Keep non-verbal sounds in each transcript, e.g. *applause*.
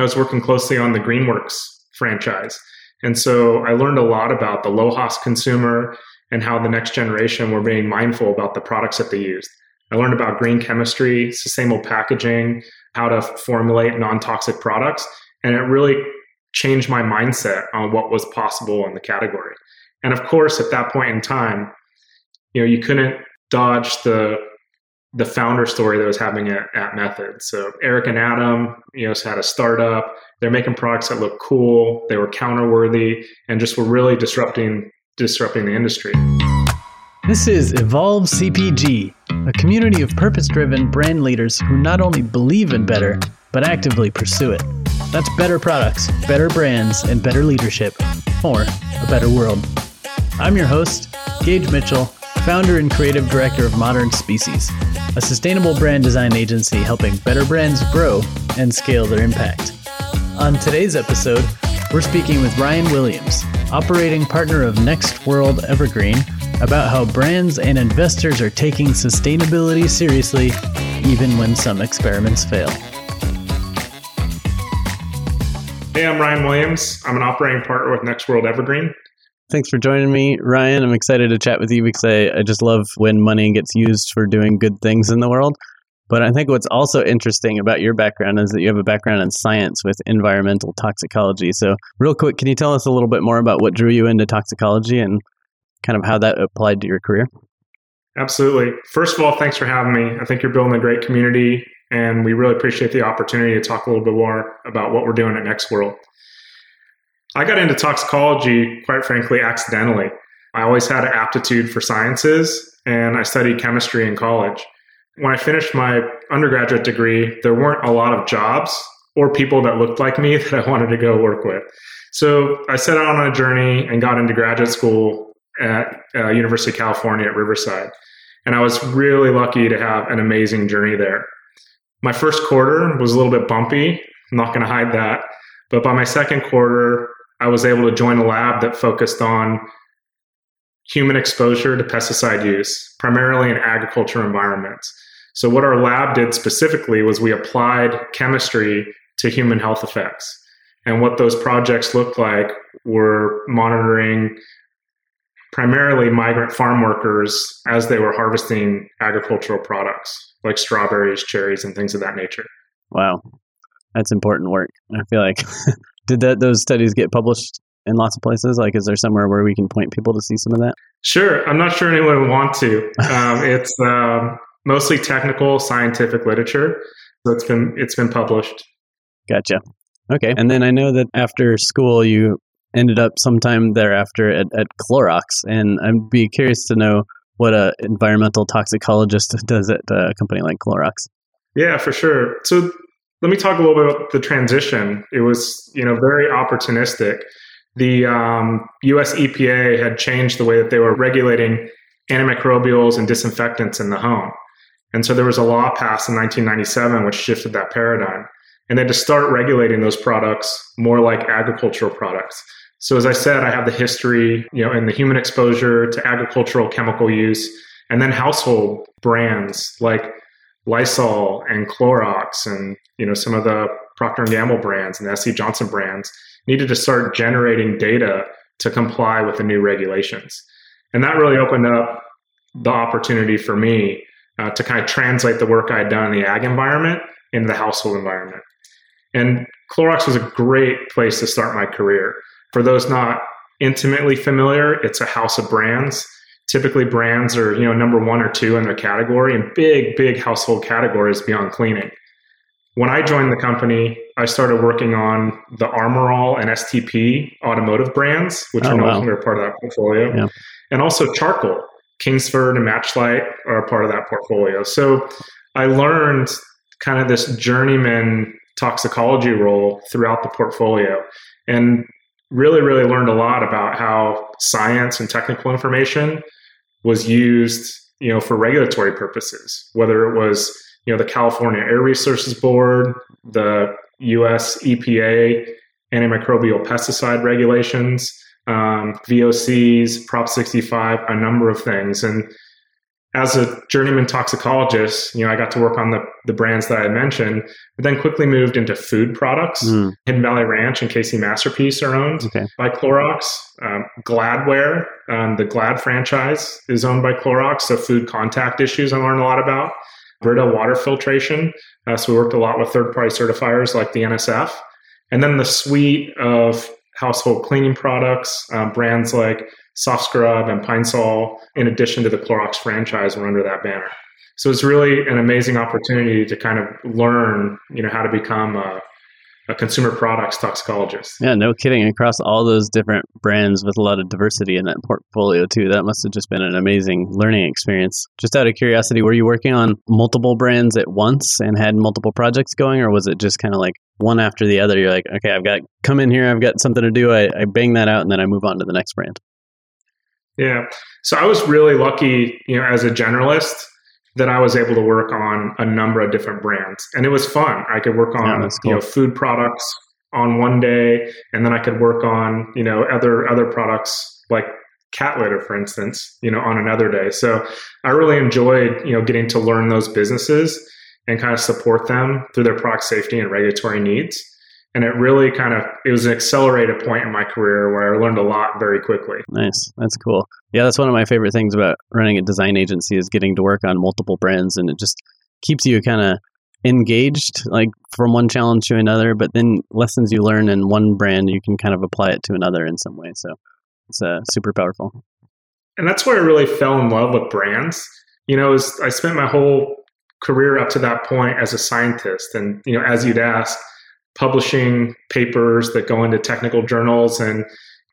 I was working closely on the Greenworks franchise. And so I learned a lot about the LOHAS consumer and how the next generation were being mindful about the products that they used. I learned about green chemistry, sustainable packaging, how to formulate non toxic products. And it really changed my mindset on what was possible in the category. And of course, at that point in time, you know, you couldn't dodge the the founder story that was happening at, at Method. So Eric and Adam, you know, had a startup. They're making products that look cool. They were counterworthy and just were really disrupting disrupting the industry. This is Evolve CPG, a community of purpose driven brand leaders who not only believe in better, but actively pursue it. That's better products, better brands, and better leadership for a better world. I'm your host, Gage Mitchell, founder and creative director of Modern Species, a sustainable brand design agency helping better brands grow and scale their impact. On today's episode, we're speaking with Ryan Williams, operating partner of Next World Evergreen, about how brands and investors are taking sustainability seriously, even when some experiments fail. Hey, I'm Ryan Williams. I'm an operating partner with Next World Evergreen. Thanks for joining me, Ryan. I'm excited to chat with you because I, I just love when money gets used for doing good things in the world. But I think what's also interesting about your background is that you have a background in science with environmental toxicology. So, real quick, can you tell us a little bit more about what drew you into toxicology and kind of how that applied to your career? Absolutely. First of all, thanks for having me. I think you're building a great community, and we really appreciate the opportunity to talk a little bit more about what we're doing at Next World. I got into toxicology, quite frankly, accidentally. I always had an aptitude for sciences, and I studied chemistry in college. When I finished my undergraduate degree, there weren't a lot of jobs or people that looked like me *laughs* that I wanted to go work with. So I set out on a journey and got into graduate school at uh, University of California at Riverside. And I was really lucky to have an amazing journey there. My first quarter was a little bit bumpy. I'm not going to hide that. But by my second quarter, I was able to join a lab that focused on human exposure to pesticide use, primarily in agriculture environments. So, what our lab did specifically was we applied chemistry to human health effects. And what those projects looked like were monitoring primarily migrant farm workers as they were harvesting agricultural products like strawberries, cherries, and things of that nature. Wow, that's important work. I feel like *laughs* did that those studies get published in lots of places? Like, is there somewhere where we can point people to see some of that? Sure. I'm not sure anyone would want to. *laughs* Um, it's um, mostly technical scientific literature, so it's been it's been published. Gotcha. Okay. And then I know that after school you ended up sometime thereafter at, at Clorox, and I'd be curious to know what a environmental toxicologist *laughs* does at a company like Clorox. Yeah, for sure. So let me talk a little bit about the transition. It was, you know, very opportunistic. The um, U.S. EPA had changed the way that they were regulating antimicrobials and disinfectants in the home, and so there was a law passed in 1997 which shifted that paradigm, and they had to start regulating those products more like agricultural products. So as I said, I have the history, you know, in the human exposure to agricultural chemical use, and then household brands like Lysol and Clorox and you know some of the Procter and Gamble brands and the SC Johnson brands needed to start generating data to comply with the new regulations. And that really opened up the opportunity for me uh, to kind of translate the work I had done in the ag environment into the household environment. And Clorox was a great place to start my career. For those not intimately familiar, it's a house of brands typically brands are you know number one or two in their category and big big household categories beyond cleaning when i joined the company i started working on the armorall and stp automotive brands which oh, are no wow. longer part of that portfolio yeah. and also charcoal kingsford and matchlight are part of that portfolio so i learned kind of this journeyman toxicology role throughout the portfolio and really really learned a lot about how science and technical information was used, you know, for regulatory purposes, whether it was, you know, the California Air Resources Board, the US EPA antimicrobial pesticide regulations, um, VOCs, Prop 65, a number of things. And as a journeyman toxicologist, you know, I got to work on the, the brands that I mentioned, but then quickly moved into food products. Mm. Hidden Valley Ranch and KC Masterpiece are owned okay. by Clorox. Um, Gladware, um, the Glad franchise, is owned by Clorox. So food contact issues I learned a lot about. Brita water filtration. Uh, so we worked a lot with third party certifiers like the NSF. And then the suite of household cleaning products, um, brands like Soft Scrub and Pine Sol, in addition to the Clorox franchise, were under that banner. So it's really an amazing opportunity to kind of learn, you know, how to become a, a consumer products toxicologist. Yeah, no kidding. Across all those different brands with a lot of diversity in that portfolio too. That must have just been an amazing learning experience. Just out of curiosity, were you working on multiple brands at once and had multiple projects going, or was it just kind of like one after the other? You're like, okay, I've got come in here, I've got something to do. I, I bang that out, and then I move on to the next brand. Yeah. So I was really lucky, you know, as a generalist that I was able to work on a number of different brands. And it was fun. I could work on, yeah, cool. you know, food products on one day and then I could work on, you know, other other products like cat litter for instance, you know, on another day. So I really enjoyed, you know, getting to learn those businesses and kind of support them through their product safety and regulatory needs and it really kind of it was an accelerated point in my career where I learned a lot very quickly. Nice, that's cool. Yeah, that's one of my favorite things about running a design agency is getting to work on multiple brands, and it just keeps you kind of engaged, like from one challenge to another. But then lessons you learn in one brand, you can kind of apply it to another in some way. So it's uh, super powerful. And that's where I really fell in love with brands. You know, was, I spent my whole career up to that point as a scientist, and you know, as you'd ask publishing papers that go into technical journals. And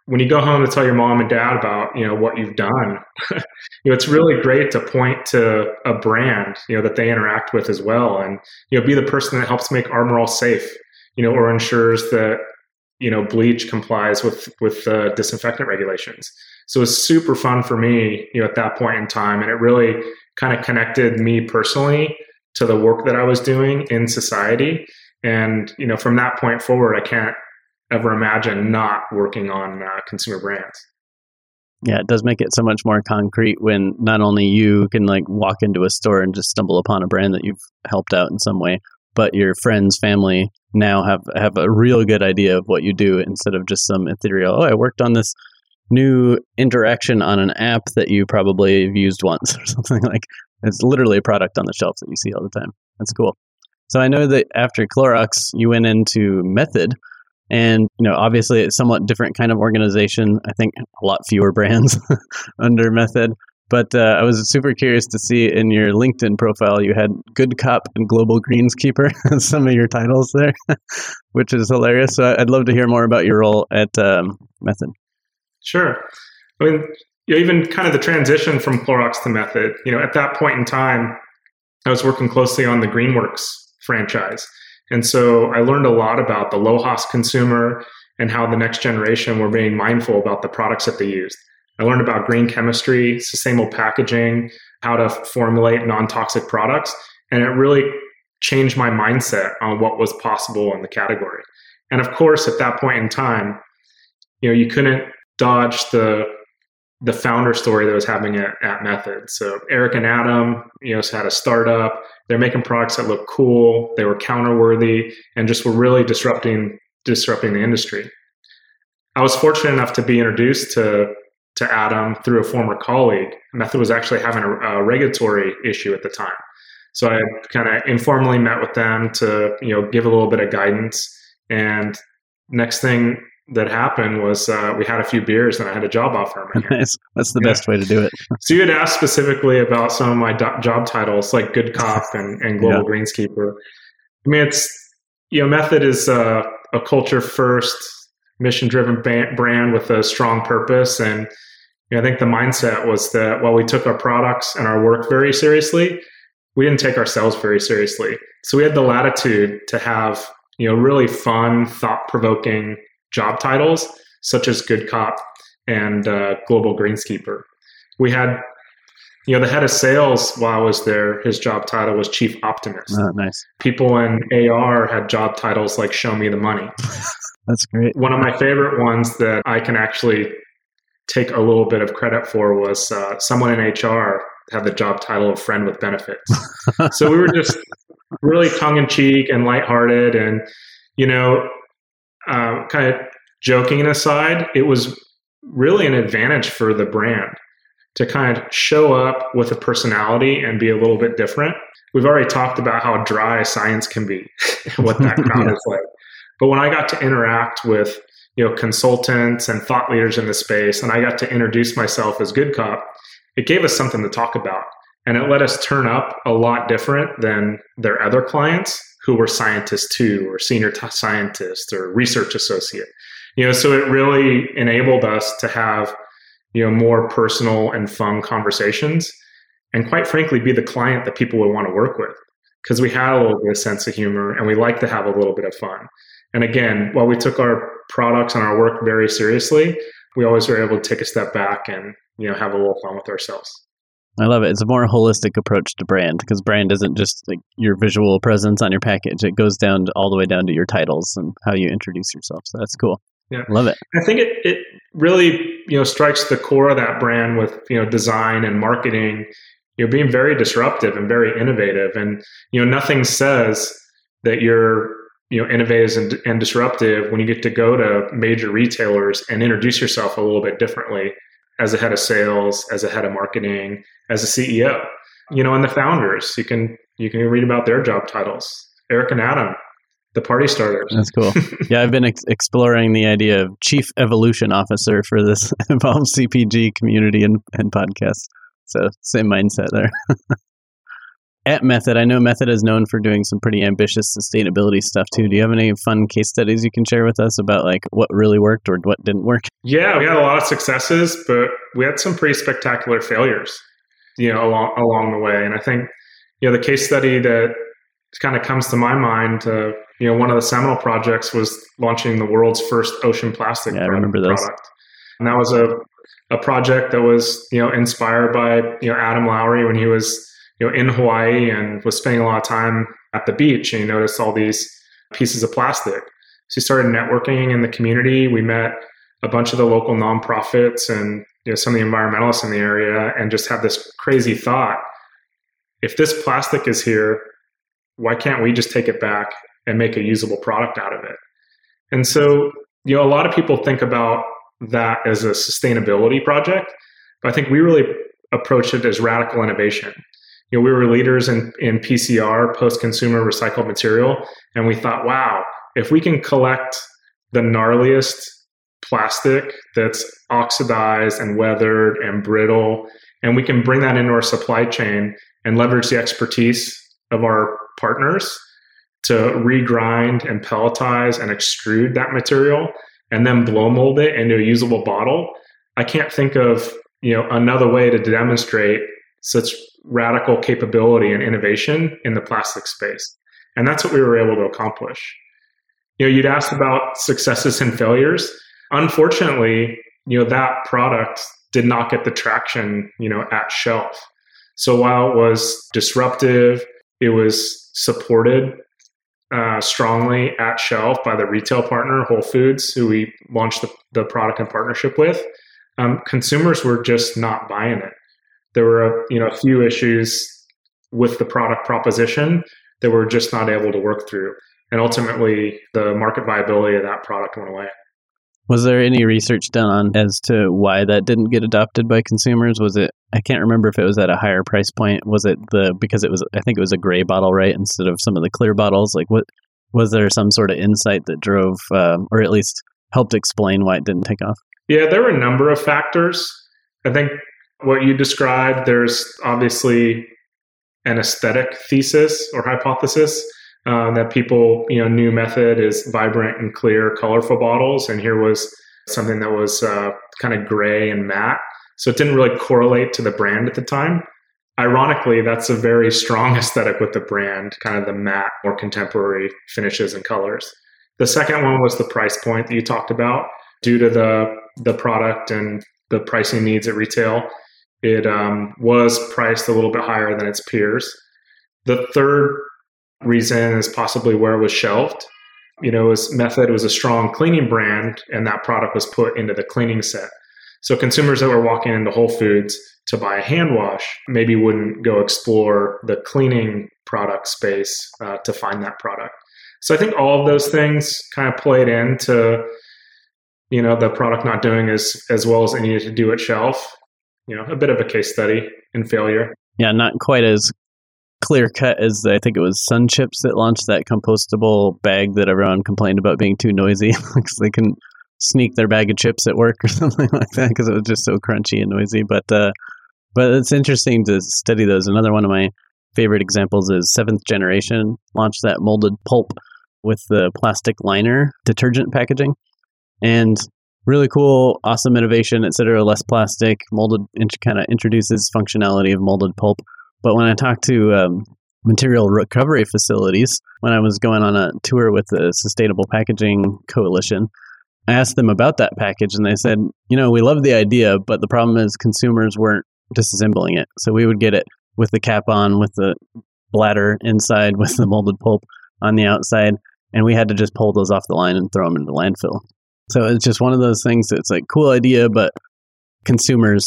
when you go home to tell your mom and dad about you know what you've done *laughs* you know it's really great to point to a brand you know that they interact with as well. And you know be the person that helps make Armor All safe you know or ensures that you know bleach complies with with uh, disinfectant regulations. So it's super fun for me you know at that point in time. And it really kind of connected me personally to the work that i was doing in society and you know, from that point forward, I can't ever imagine not working on uh, consumer brands. Yeah, it does make it so much more concrete when not only you can like walk into a store and just stumble upon a brand that you've helped out in some way, but your friends, family now have have a real good idea of what you do instead of just some ethereal. Oh, I worked on this new interaction on an app that you probably have used once *laughs* or something like. It's literally a product on the shelf that you see all the time. That's cool. So I know that after Clorox, you went into Method, and you know, obviously, it's a somewhat different kind of organization. I think a lot fewer *laughs* brands *laughs* under Method. But uh, I was super curious to see in your LinkedIn profile you had Good Cop and Global Greenskeeper *laughs* some of your titles there, which is hilarious. So I'd love to hear more about your role at um, Method. Sure. I mean, you know, even kind of the transition from Clorox to Method. You know, at that point in time, I was working closely on the Greenworks franchise. And so I learned a lot about the LOHAS consumer and how the next generation were being mindful about the products that they used. I learned about green chemistry, sustainable packaging, how to formulate non toxic products. And it really changed my mindset on what was possible in the category. And of course, at that point in time, you know, you couldn't dodge the the founder story that was happening at, at Method. So Eric and Adam, you know, had a startup. They're making products that look cool. They were counterworthy and just were really disrupting disrupting the industry. I was fortunate enough to be introduced to to Adam through a former colleague. Method was actually having a, a regulatory issue at the time. So I kind of informally met with them to, you know, give a little bit of guidance. And next thing that happened was uh, we had a few beers and I had a job offer. Nice. *laughs* That's the yeah. best way to do it. *laughs* so you had asked specifically about some of my do- job titles like Good Cop *laughs* and, and Global yeah. Greenskeeper. I mean, it's, you know, Method is uh, a culture first, mission driven brand with a strong purpose. And you know, I think the mindset was that while we took our products and our work very seriously, we didn't take ourselves very seriously. So we had the latitude to have, you know, really fun, thought provoking job titles, such as Good Cop and uh, Global Greenskeeper. We had, you know, the head of sales while I was there, his job title was Chief Optimist. Oh, nice. People in AR had job titles like Show Me the Money. *laughs* That's great. One of my favorite ones that I can actually take a little bit of credit for was uh, someone in HR had the job title of friend with benefits. *laughs* so we were just really tongue in cheek and lighthearted, and you know, uh, kind of joking aside, it was really an advantage for the brand to kind of show up with a personality and be a little bit different. We've already talked about how dry science can be, *laughs* what that crowd *laughs* yeah. is like. But when I got to interact with you know consultants and thought leaders in the space, and I got to introduce myself as Good Cop, it gave us something to talk about, and it let us turn up a lot different than their other clients who were scientists too, or senior t- scientists, or research associate. You know, so it really enabled us to have you know more personal and fun conversations, and quite frankly, be the client that people would want to work with because we had a little bit of sense of humor and we like to have a little bit of fun. And again, while we took our products and our work very seriously, we always were able to take a step back and you know have a little fun with ourselves. I love it. It's a more holistic approach to brand because brand isn't just like your visual presence on your package. It goes down to, all the way down to your titles and how you introduce yourself. So that's cool. Yeah. Love it. I think it, it really, you know, strikes the core of that brand with, you know, design and marketing, you know, being very disruptive and very innovative. And, you know, nothing says that you're you know innovative and, and disruptive when you get to go to major retailers and introduce yourself a little bit differently as a head of sales as a head of marketing as a ceo you know and the founders. You can you can read about their job titles. Eric and adam the party starters. That's cool. *laughs* Yeah i've been ex- exploring the idea of chief evolution officer for this *laughs* evolve cpg community and, and podcast. So same mindset there *laughs* at Method, I know Method is known for doing some pretty ambitious sustainability stuff too. Do you have any fun case studies you can share with us about like what really worked or what didn't work? Yeah, we had a lot of successes, but we had some pretty spectacular failures, you know, along along the way. And I think, you know, the case study that kind of comes to my mind, uh, you know, one of the seminal projects was launching the world's first ocean plastic yeah, I remember those. product. And that was a a project that was, you know, inspired by, you know, Adam Lowry when he was you know, in Hawaii and was spending a lot of time at the beach and he noticed all these pieces of plastic. So he started networking in the community. We met a bunch of the local nonprofits and you know, some of the environmentalists in the area and just had this crazy thought. If this plastic is here, why can't we just take it back and make a usable product out of it? And so, you know, a lot of people think about that as a sustainability project, but I think we really approach it as radical innovation you know, we were leaders in, in PCR, post consumer recycled material. And we thought, wow, if we can collect the gnarliest plastic that's oxidized and weathered and brittle, and we can bring that into our supply chain and leverage the expertise of our partners to regrind and pelletize and extrude that material and then blow mold it into a usable bottle. I can't think of you know another way to demonstrate such radical capability and innovation in the plastic space. And that's what we were able to accomplish. You know, you'd asked about successes and failures. Unfortunately, you know, that product did not get the traction, you know, at shelf. So while it was disruptive, it was supported uh, strongly at shelf by the retail partner, Whole Foods, who we launched the, the product in partnership with. Um, consumers were just not buying it there were a, you know a few issues with the product proposition that we're just not able to work through. And ultimately the market viability of that product went away. Was there any research done on as to why that didn't get adopted by consumers? Was it i can't remember if it was at a higher price point. Was it the because it was i think it was a gray bottle right instead of some of the clear bottles? Like what was there some sort of insight that drove um, or at least helped explain why it didn't take off? Yeah there were a number of factors. I think what you described, there's obviously an aesthetic thesis or hypothesis uh, that people, you know, knew method is vibrant and clear, colorful bottles, and here was something that was uh, kind of gray and matte. So it didn't really correlate to the brand at the time. Ironically, that's a very strong *laughs* aesthetic with the brand, kind of the matte, more contemporary finishes and colors. The second one was the price point that you talked about. Due to the the product and the pricing needs at retail, it um, was priced a little bit higher than its peers. The third reason is possibly where it was shelved. You know, was Method was a strong cleaning brand, and that product was put into the cleaning set. So consumers that were walking into Whole Foods to buy a hand wash maybe wouldn't go explore the cleaning product space uh, to find that product. So I think all of those things kind of played into you know the product not doing as as well as it needed to do at shelf. You know, a bit of a case study in failure. Yeah, not quite as clear cut as I think it was SunChips that launched that compostable bag that everyone complained about being too noisy *laughs* because they couldn't sneak their bag of chips at work or *laughs* something like that because it was just so crunchy and noisy. But uh, but it's interesting to study those. Another one of my favorite examples is Seventh Generation launched that molded pulp with the plastic liner detergent packaging, and really cool, awesome innovation, etc. Less plastic, molded, kind of introduces functionality of molded pulp. But when I talk to um, material recovery facilities, when I was going on a tour with the Sustainable Packaging Coalition, I asked them about that package, and they said, you know, we love the idea, but the problem is consumers weren't disassembling it. So we would get it with the cap on, with the bladder inside, *laughs* with the molded pulp on the outside, and we had to just pull those off the line and throw them into landfill. So it's just one of those things that's like cool idea, but consumers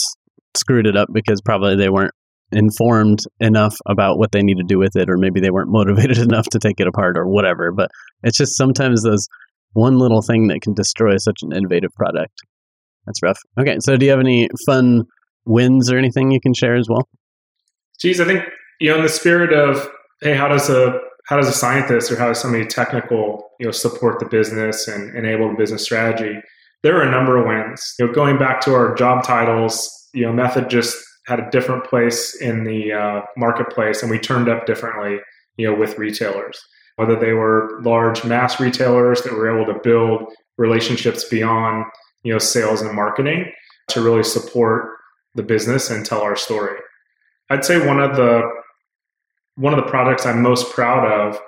screwed it up because probably they weren't informed enough about what they need to do with it, or maybe they weren't *laughs* motivated enough to take it apart or whatever. But it's just sometimes those one little thing that can destroy such an innovative product. That's rough. Okay, so do you have any fun wins or anything you can share as well? Geez, I think you know, in the spirit of hey, how does a how does a scientist or how does somebody technical you know support the business and enable the business strategy? There are a number of wins. You know, going back to our job titles, you know, method just had a different place in the uh, marketplace, and we turned up differently. You know, with retailers, whether they were large mass retailers that were able to build relationships beyond you know sales and marketing to really support the business and tell our story. I'd say one of the one of the products I'm most proud of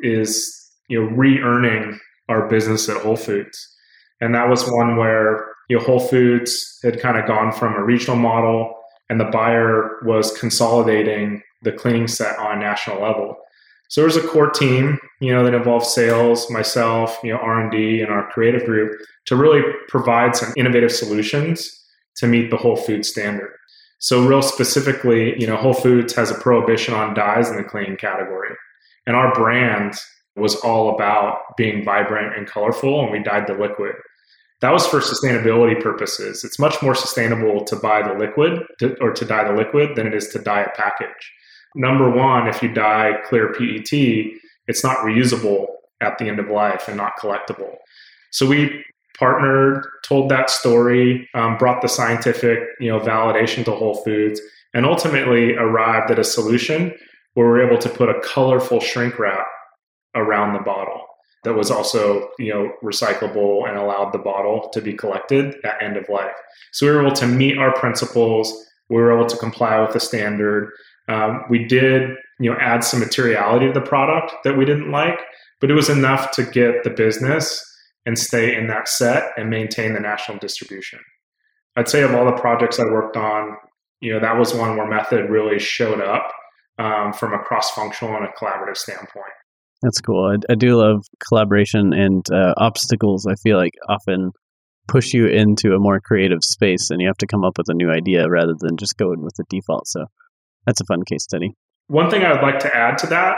is you know re-earning our business at Whole Foods, and that was one where you know Whole Foods had kind of gone from a regional model, and the buyer was consolidating the cleaning set on a national level. So there was a core team, you know, that involved sales, myself, you know, R and D, and our creative group to really provide some innovative solutions to meet the Whole Food standard. So, real specifically, you know, Whole Foods has a prohibition on dyes in the cleaning category. And our brand was all about being vibrant and colorful, and we dyed the liquid. That was for sustainability purposes. It's much more sustainable to buy the liquid to, or to dye the liquid than it is to dye a package. Number one, if you dye clear PET, it's not reusable at the end of life and not collectible. So we partnered, told that story, um, brought the scientific you know validation to Whole Foods, and ultimately arrived at a solution where we're able to put a colorful shrink wrap around the bottle that was also you know recyclable and allowed the bottle to be collected at end of life. So we were able to meet our principles. We were able to comply with the standard. Um, we did you know add some materiality to the product that we didn't like, but it was enough to get the business and stay in that set and maintain the national distribution. I'd say of all the projects I worked on, you know, that was one where method really showed up um, from a cross-functional and a collaborative standpoint. That's cool. I, I do love collaboration and uh, obstacles. I feel like often push you into a more creative space, and you have to come up with a new idea rather than just going with the default. So that's a fun case study. One thing I would like to add to that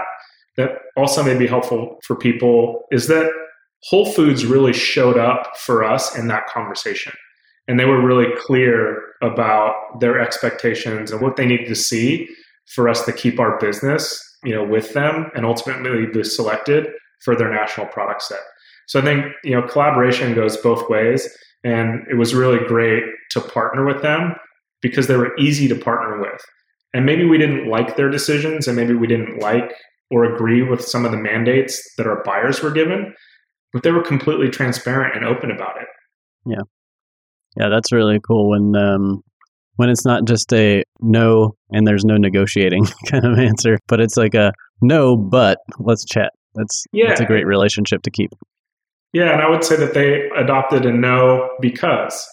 that also may be helpful for people is that Whole Foods really showed up for us in that conversation. And they were really clear about their expectations and what they needed to see for us to keep our business, you know, with them and ultimately be selected for their national product set. So I think, you know, collaboration goes both ways. And it was really great to partner with them because they were easy to partner with. And maybe we didn't like their decisions and maybe we didn't like or agree with some of the mandates that our buyers were given but they were completely transparent and open about it. Yeah, yeah, that's really cool when um, when it's not just a no and there's no negotiating *laughs* kind of answer, but it's like a no, but let's chat. That's yeah. that's a great relationship to keep. Yeah, and I would say that they adopted a no because,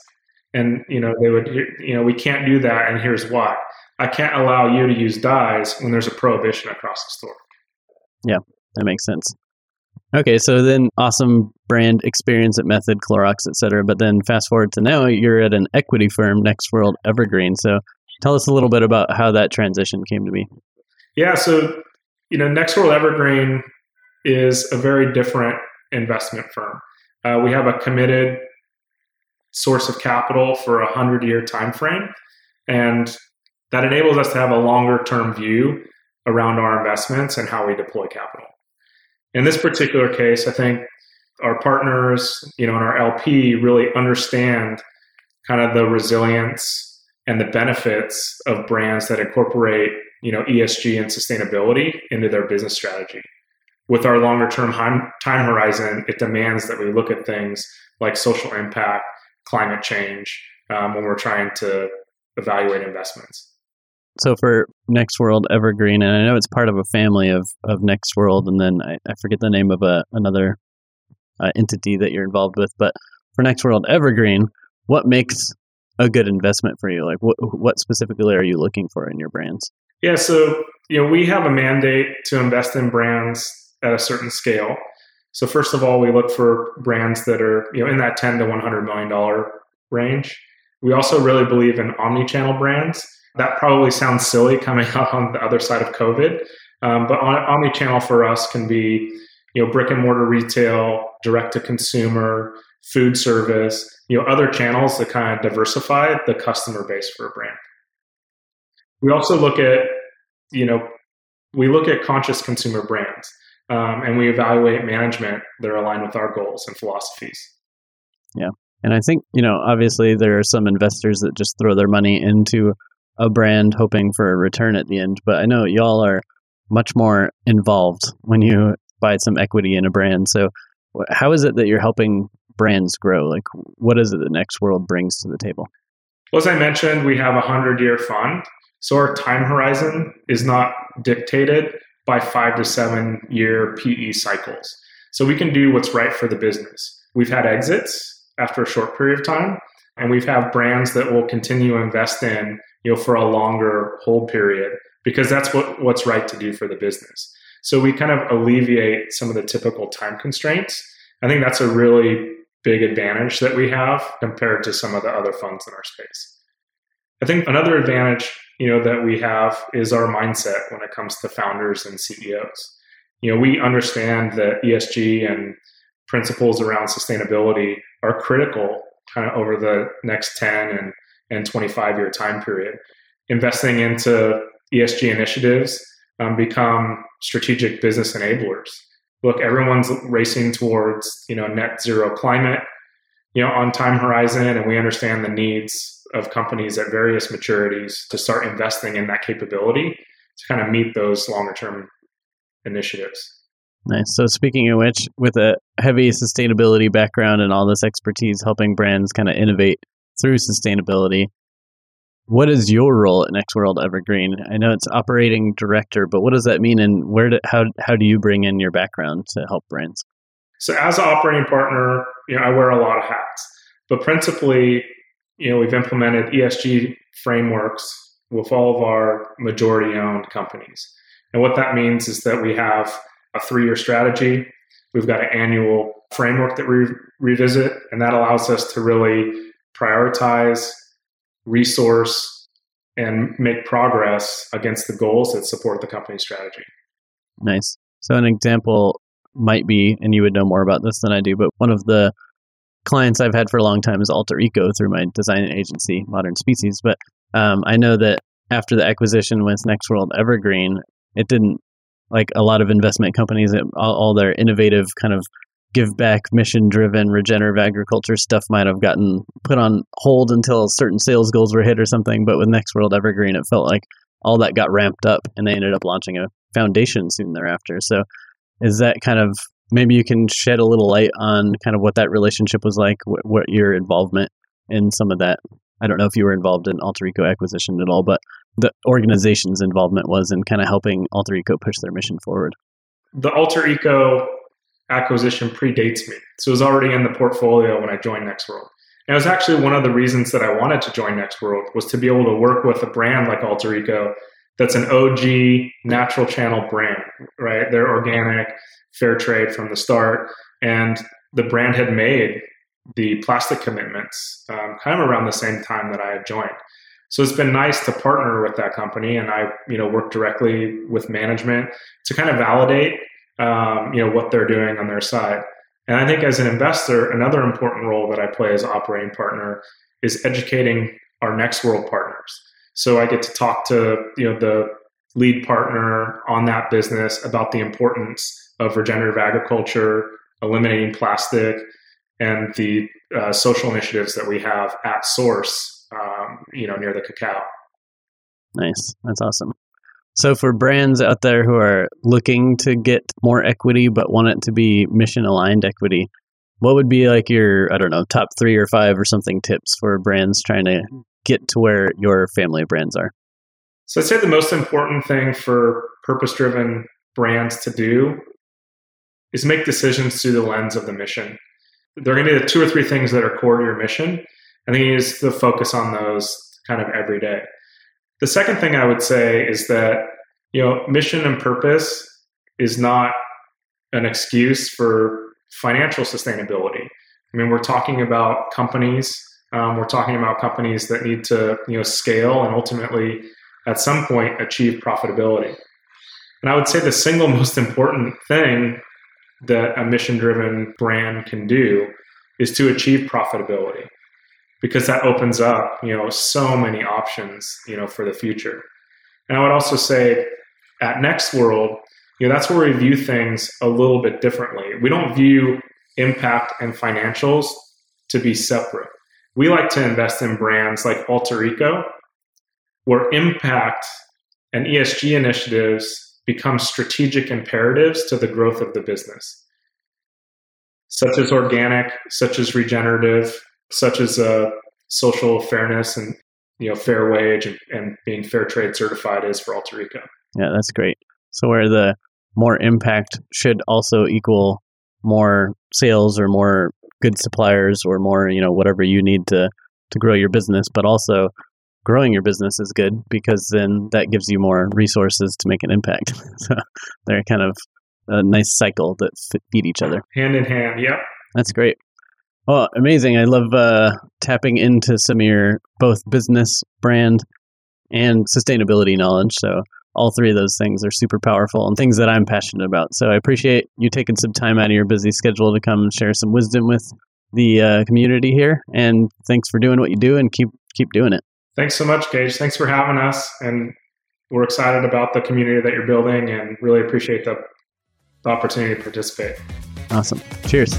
and you know they would you know we can't do that, and here's why. I can't allow you to use dyes when there's a prohibition across the store. Yeah, that makes sense. Okay, so then awesome brand experience at Method, Clorox, et cetera. But then fast forward to now, you're at an equity firm, Next World Evergreen. So tell us a little bit about how that transition came to be. Yeah, so you know, Next World Evergreen is a very different investment firm. Uh, we have a committed source of capital for a hundred year time frame, and that enables us to have a longer term view around our investments and how we deploy capital. In this particular case, I think our partners, you know, and our LP really understand kind of the resilience and the benefits of brands that incorporate, you know, ESG and sustainability into their business strategy. With our longer term time horizon, it demands that we look at things like social impact, climate change um, when we're trying to evaluate investments so for Next World Evergreen, and I know it's part of a family of, of Next World, and then I, I forget the name of a another uh, entity that you're involved with. But for Next World Evergreen, what makes a good investment for you? Like, what what specifically are you looking for in your brands? Yeah, so you know we have a mandate to invest in brands at a certain scale. So first of all, we look for brands that are you know in that ten to one hundred million dollar range. We also really believe in omni-channel brands that probably sounds silly coming *laughs* out on the other side of COVID, um, but omni-channel for us can be you know brick and mortar retail, direct to consumer, food service, you know other channels that kind of diversify the customer base for a brand. We also look at you know we look at conscious consumer brands um, and we evaluate management that are aligned with our goals and philosophies. Yeah. And I think, you know, obviously there are some investors that just throw their money into a brand hoping for a return at the end. But I know y'all are much more involved when you buy some equity in a brand. So, how is it that you're helping brands grow? Like, what is it that Next World brings to the table? Well, as I mentioned, we have a hundred year fund. So our time horizon is not dictated by five to seven year PE cycles. So we can do what's right for the business. We've had exits after a short period of time, and we've had brands that will continue to invest in you know, for a longer hold period because that's what, what's right to do for the business. So we kind of alleviate some of the typical time constraints. I think that's a really big advantage that we have compared to some of the other funds in our space. I think another advantage, you know, that we have is our mindset when it comes to founders and CEOs. You know, we understand that ESG and principles around sustainability are critical kind of over the next 10 and and 25 year time period. Investing into ESG initiatives um, become strategic business enablers. Look, everyone's racing towards you know net zero climate, you know, on time horizon, and we understand the needs of companies at various maturities to start investing in that capability to kind of meet those longer term initiatives. Nice. So, speaking of which, with a heavy sustainability background and all this expertise helping brands kind of innovate through sustainability. What is your role at Next World Evergreen? I know it's operating director, but what does that mean, and where do, how how do you bring in your background to help brands? So, as an operating partner, you know, I wear a lot of hats, but principally, you know, we've implemented ESG frameworks with all of our majority-owned companies, and what that means is that we have a three-year strategy. We've got an annual framework that we revisit, and that allows us to really prioritize, resource, and make progress against the goals that support the company's strategy. Nice. So, an example might be, and you would know more about this than I do, but one of the clients I've had for a long time is Alter Eco through my design agency, Modern Species. But um, I know that after the acquisition with Next World Evergreen, it didn't like a lot of investment companies, all, all their innovative kind of give back mission driven regenerative agriculture stuff might have gotten put on hold until certain sales goals were hit or something but with next world evergreen it felt like all that got ramped up and they ended up launching a foundation soon thereafter. So is that kind of maybe you can shed a little light on kind of what that relationship was like what, what your involvement in some of that? I don't know if you were involved in alter eco acquisition at all but the organization's involvement was in kind of helping alter eco push their mission forward. The alter eco acquisition predates me. So it was already in the portfolio when I joined Nextworld. And it was actually one of the reasons that I wanted to join Next World was to be able to work with a brand like Alter Eco that's an OG natural channel brand, right? They're organic, fair trade from the start. And the brand had made the plastic commitments um, kind of around the same time that I had joined. So it's been nice to partner with that company, and I, you know, work directly with management to kind of validate, um, you know, what they're doing on their side. And I think as an investor, another important role that I play as operating partner is educating our next world partners. So I get to talk to, you know, the lead partner on that business about the importance of regenerative agriculture, eliminating plastic, and the uh, social initiatives that we have at source, um, you know, near the cacao. Nice. That's awesome. So, for brands out there who are looking to get more equity but want it to be mission aligned equity, what would be like your, I don't know, top three or five or something tips for brands trying to get to where your family of brands are? So, I'd say the most important thing for purpose driven brands to do is make decisions through the lens of the mission. There are going to be the two or three things that are core to your mission. I think you need to focus on those kind of every day. The second thing I would say is that you know mission and purpose is not an excuse for financial sustainability. I mean, we're talking about companies. Um, we're talking about companies that need to you know scale and ultimately, at some point, achieve profitability. And I would say the single *laughs* most important thing that a mission-driven brand can do is to achieve profitability because that opens up you know so many options you know for the future. And i would also say at next world you know that's where we view things a little bit differently. We don't view impact and financials to be separate. We like to invest in brands like alter eco where impact and esg initiatives become strategic imperatives to the growth of the business such as organic such as regenerative such as uh, social fairness and you know fair wage and, and being fair trade certified is for Alter Eco. Yeah, that's great. So where the more impact should also equal more sales or more good suppliers or more you know whatever you need to to grow your business, but also growing your business is good because then that gives you more resources to make an impact. *laughs* so they're kind of a nice cycle that feed each other. Hand in hand. Yep. That's great. Oh, amazing. I love uh, tapping into some of your both business, brand, and sustainability knowledge. So, all three of those things are super powerful and things that I'm passionate about. So, I appreciate you taking some time out of your busy schedule to come and share some wisdom with the uh, community here. And thanks for doing what you do and keep keep doing it. Thanks so much, Gage. Thanks for having us. And we're excited about the community that you're building and really appreciate the, the opportunity to participate. Awesome. Cheers.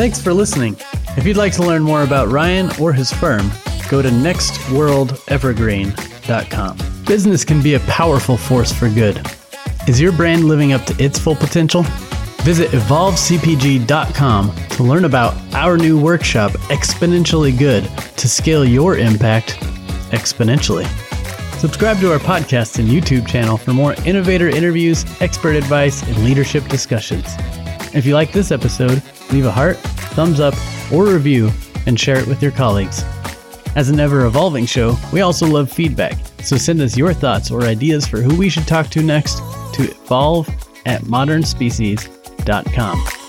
Thanks for listening. If you'd like to learn more about Ryan or his firm, go to nextworldevergreen.com. Business can be a powerful force for good. Is your brand living up to its full potential? Visit evolvecpg.com to learn about our new workshop, Exponentially Good, to scale your impact exponentially. Subscribe to our podcast and YouTube channel for more innovator interviews, expert advice, and leadership discussions. If you like this episode, leave a heart, thumbs up, or review and share it with your colleagues. As an ever evolving show, we also love feedback, so send us your thoughts or ideas for who we should talk to next to evolve at modernspecies.com.